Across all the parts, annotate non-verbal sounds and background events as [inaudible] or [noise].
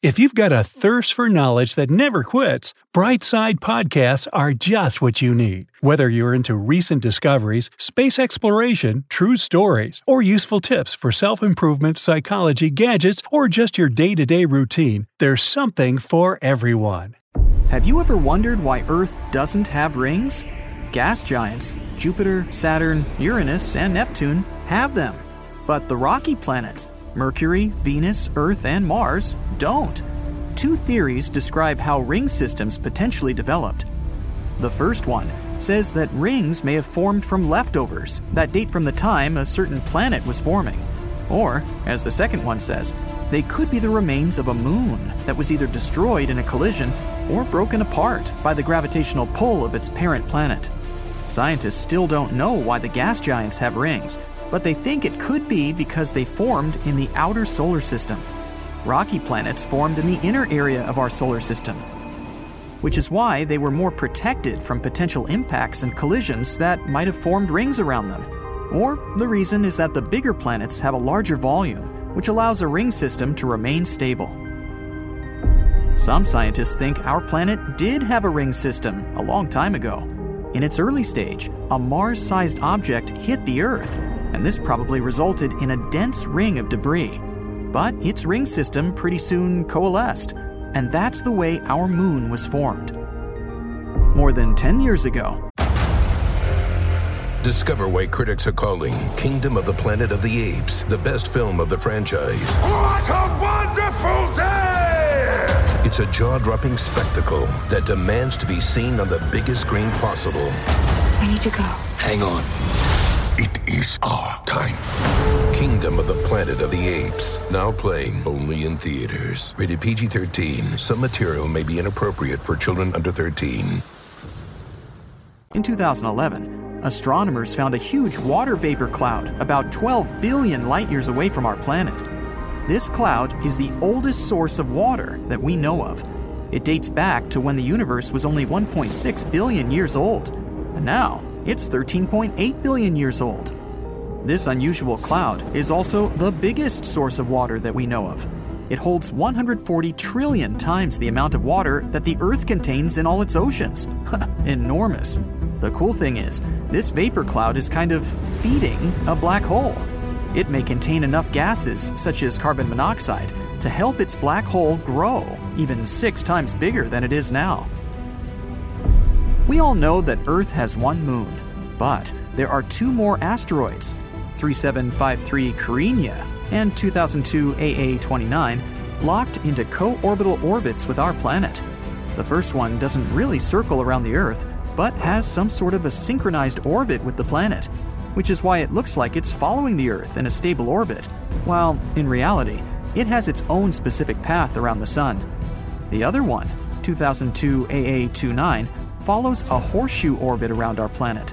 If you've got a thirst for knowledge that never quits, Brightside Podcasts are just what you need. Whether you're into recent discoveries, space exploration, true stories, or useful tips for self improvement, psychology, gadgets, or just your day to day routine, there's something for everyone. Have you ever wondered why Earth doesn't have rings? Gas giants, Jupiter, Saturn, Uranus, and Neptune, have them. But the rocky planets, Mercury, Venus, Earth, and Mars don't. Two theories describe how ring systems potentially developed. The first one says that rings may have formed from leftovers that date from the time a certain planet was forming. Or, as the second one says, they could be the remains of a moon that was either destroyed in a collision or broken apart by the gravitational pull of its parent planet. Scientists still don't know why the gas giants have rings, but they think it could be because they formed in the outer solar system. Rocky planets formed in the inner area of our solar system, which is why they were more protected from potential impacts and collisions that might have formed rings around them. Or the reason is that the bigger planets have a larger volume, which allows a ring system to remain stable. Some scientists think our planet did have a ring system a long time ago. In its early stage, a Mars sized object hit the Earth, and this probably resulted in a dense ring of debris. But its ring system pretty soon coalesced, and that's the way our moon was formed. More than 10 years ago, Discover why critics are calling Kingdom of the Planet of the Apes the best film of the franchise. What a wonderful day! It's a jaw dropping spectacle that demands to be seen on the biggest screen possible. We need to go. Hang on. It is our time. Kingdom of the Planet of the Apes. Now playing only in theaters. Rated PG 13. Some material may be inappropriate for children under 13. in 2011, astronomers found a huge water vapor cloud about 12 billion light years away from our planet. This cloud is the oldest source of water that we know of. It dates back to when the universe was only 1.6 billion years old, and now it's 13.8 billion years old. This unusual cloud is also the biggest source of water that we know of. It holds 140 trillion times the amount of water that the Earth contains in all its oceans. [laughs] Enormous. The cool thing is, this vapor cloud is kind of feeding a black hole. It may contain enough gases, such as carbon monoxide, to help its black hole grow, even six times bigger than it is now. We all know that Earth has one moon, but there are two more asteroids 3753 Cruithne and 2002 AA 29 locked into co orbital orbits with our planet. The first one doesn't really circle around the Earth, but has some sort of a synchronized orbit with the planet, which is why it looks like it's following the Earth in a stable orbit, while in reality, it has its own specific path around the Sun. The other one, 2002 AA 29, follows a horseshoe orbit around our planet.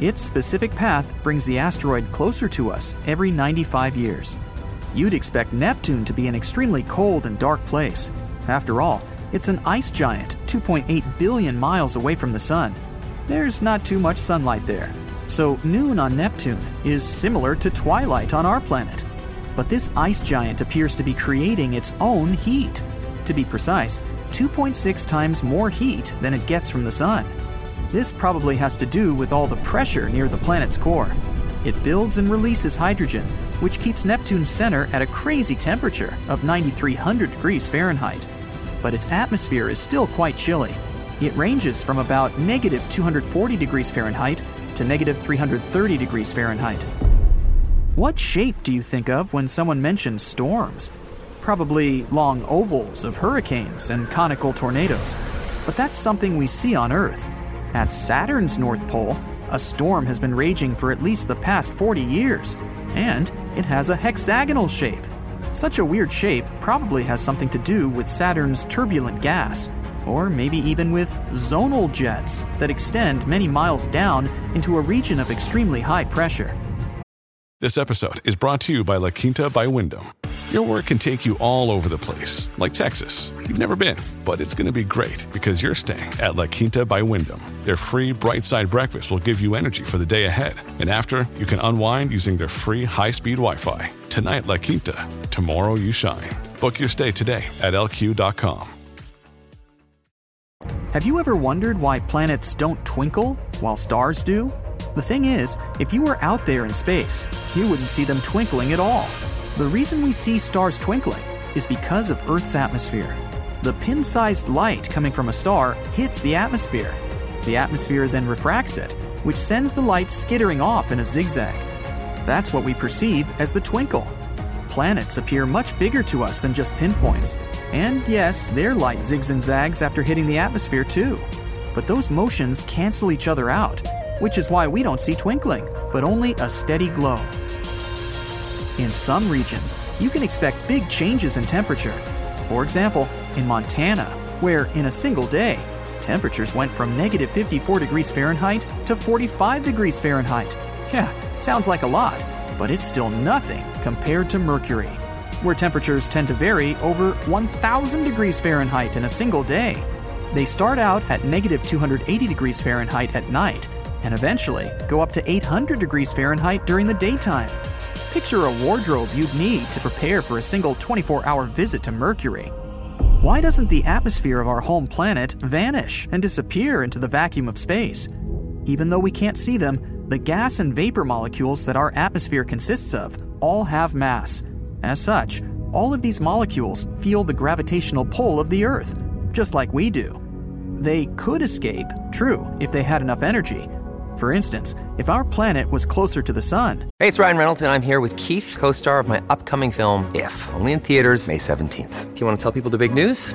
Its specific path brings the asteroid closer to us every 95 years. You'd expect Neptune to be an extremely cold and dark place. After all, it's an ice giant 2.8 billion miles away from the Sun. There's not too much sunlight there. So, noon on Neptune is similar to twilight on our planet. But this ice giant appears to be creating its own heat. To be precise, 2.6 times more heat than it gets from the Sun. This probably has to do with all the pressure near the planet's core. It builds and releases hydrogen, which keeps Neptune's center at a crazy temperature of 9300 degrees Fahrenheit. but its atmosphere is still quite chilly. It ranges from about negative 240 degrees Fahrenheit to negative 330 degrees Fahrenheit. What shape do you think of when someone mentions storms? Probably long ovals of hurricanes and conical tornadoes. But that's something we see on Earth. At Saturn's North Pole, a storm has been raging for at least the past 40 years, and it has a hexagonal shape. Such a weird shape probably has something to do with Saturn's turbulent gas, or maybe even with zonal jets that extend many miles down into a region of extremely high pressure. This episode is brought to you by La Quinta by Wyndham. Your work can take you all over the place, like Texas. You've never been, but it's going to be great because you're staying at La Quinta by Wyndham. Their free bright side breakfast will give you energy for the day ahead. And after, you can unwind using their free high speed Wi Fi. Tonight, La Quinta. Tomorrow, you shine. Book your stay today at lq.com. Have you ever wondered why planets don't twinkle while stars do? The thing is, if you were out there in space, you wouldn't see them twinkling at all. The reason we see stars twinkling is because of Earth's atmosphere. The pin sized light coming from a star hits the atmosphere. The atmosphere then refracts it, which sends the light skittering off in a zigzag. That's what we perceive as the twinkle. Planets appear much bigger to us than just pinpoints. And yes, their light zigs and zags after hitting the atmosphere too. But those motions cancel each other out, which is why we don't see twinkling, but only a steady glow. In some regions, you can expect big changes in temperature. For example, in Montana, where in a single day, temperatures went from negative 54 degrees Fahrenheit to 45 degrees Fahrenheit. Yeah, sounds like a lot, but it's still nothing compared to Mercury, where temperatures tend to vary over 1,000 degrees Fahrenheit in a single day. They start out at negative 280 degrees Fahrenheit at night and eventually go up to 800 degrees Fahrenheit during the daytime. Picture a wardrobe you'd need to prepare for a single 24 hour visit to Mercury. Why doesn't the atmosphere of our home planet vanish and disappear into the vacuum of space? Even though we can't see them, the gas and vapor molecules that our atmosphere consists of all have mass. As such, all of these molecules feel the gravitational pull of the Earth, just like we do. They could escape, true, if they had enough energy. For instance, if our planet was closer to the sun. Hey, it's Ryan Reynolds, and I'm here with Keith, co star of my upcoming film, If, only in theaters, May 17th. Do you want to tell people the big news?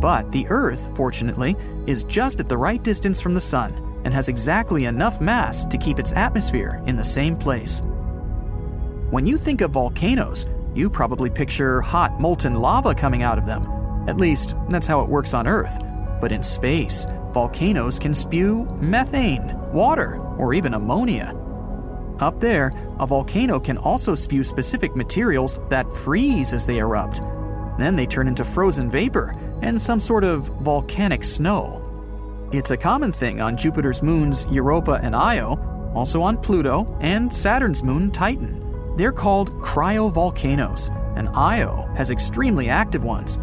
But the Earth, fortunately, is just at the right distance from the Sun and has exactly enough mass to keep its atmosphere in the same place. When you think of volcanoes, you probably picture hot molten lava coming out of them. At least, that's how it works on Earth. But in space, volcanoes can spew methane, water, or even ammonia. Up there, a volcano can also spew specific materials that freeze as they erupt. Then they turn into frozen vapor and some sort of volcanic snow. It's a common thing on Jupiter's moons Europa and Io, also on Pluto and Saturn's moon Titan. They're called cryovolcanoes, and Io has extremely active ones.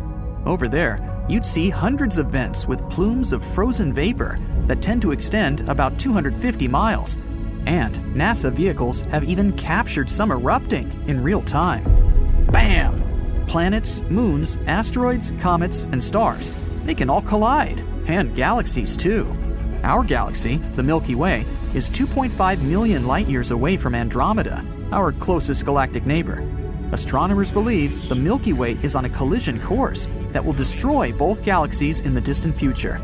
Over there, you'd see hundreds of vents with plumes of frozen vapor that tend to extend about 250 miles. And NASA vehicles have even captured some erupting in real time. Bam! Planets, moons, asteroids, comets, and stars, they can all collide, and galaxies too. Our galaxy, the Milky Way, is 2.5 million light years away from Andromeda, our closest galactic neighbor. Astronomers believe the Milky Way is on a collision course that will destroy both galaxies in the distant future.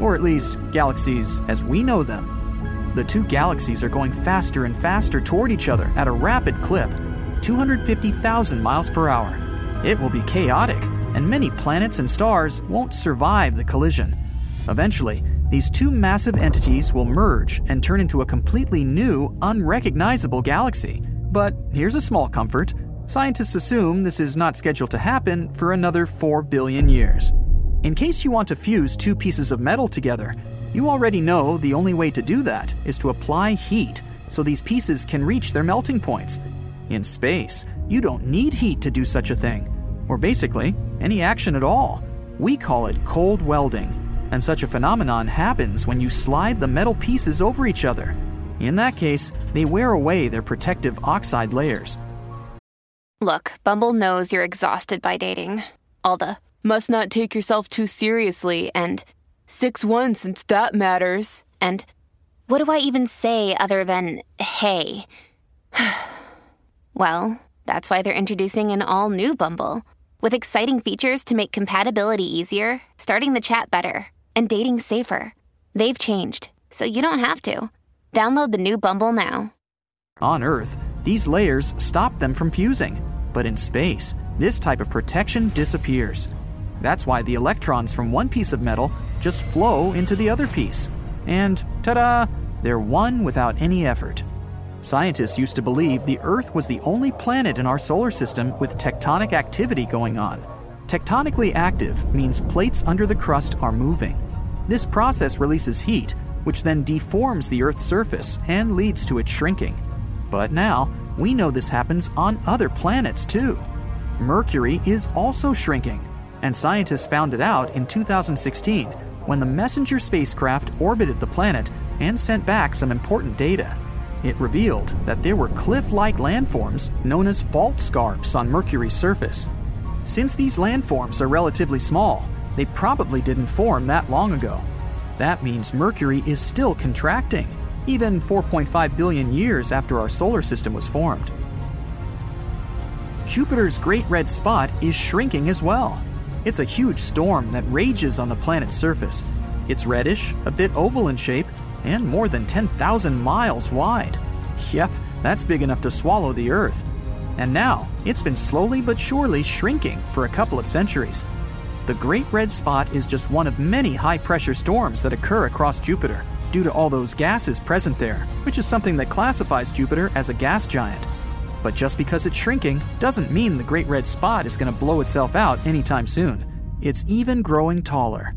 Or at least, galaxies as we know them. The two galaxies are going faster and faster toward each other at a rapid clip 250,000 miles per hour. It will be chaotic, and many planets and stars won't survive the collision. Eventually, these two massive entities will merge and turn into a completely new, unrecognizable galaxy. But here's a small comfort scientists assume this is not scheduled to happen for another 4 billion years. In case you want to fuse two pieces of metal together, You already know the only way to do that is to apply heat so these pieces can reach their melting points. In space, you don't need heat to do such a thing, or basically, any action at all. We call it cold welding, and such a phenomenon happens when you slide the metal pieces over each other. In that case, they wear away their protective oxide layers. Look, Bumble knows you're exhausted by dating. All the must not take yourself too seriously and 6 1 since that matters. And what do I even say other than hey? Well, that's why they're introducing an all new Bumble with exciting features to make compatibility easier, starting the chat better, and dating safer. They've changed, so you don't have to. Download the new Bumble now. On Earth, these layers stop them from fusing, but in space, this type of protection disappears. That's why the electrons from one piece of metal just flow into the other piece. And ta da! They're one without any effort. Scientists used to believe the Earth was the only planet in our solar system with tectonic activity going on. Tectonically active means plates under the crust are moving. This process releases heat, which then deforms the Earth's surface and leads to its shrinking. But now, we know this happens on other planets too. Mercury is also shrinking, and scientists found it out in 2016 when the Messenger spacecraft orbited the planet and sent back some important data. It revealed that there were cliff like landforms known as fault scarps on Mercury's surface. Since these landforms are relatively small, they probably didn't form that long ago. That means Mercury is still contracting, even 4.5 billion years after our solar system was formed. Jupiter's Great Red Spot is shrinking as well. It's a huge storm that rages on the planet's surface. It's reddish, a bit oval in shape, and more than 10,000 miles wide. Yep, that's big enough to swallow the Earth. And now, it's been slowly but surely shrinking for a couple of centuries. The Great Red Spot is just one of many high pressure storms that occur across Jupiter due to all those gases present there, which is something that classifies Jupiter as a gas giant. But just because it's shrinking doesn't mean the Great Red Spot is going to blow itself out anytime soon. It's even growing taller.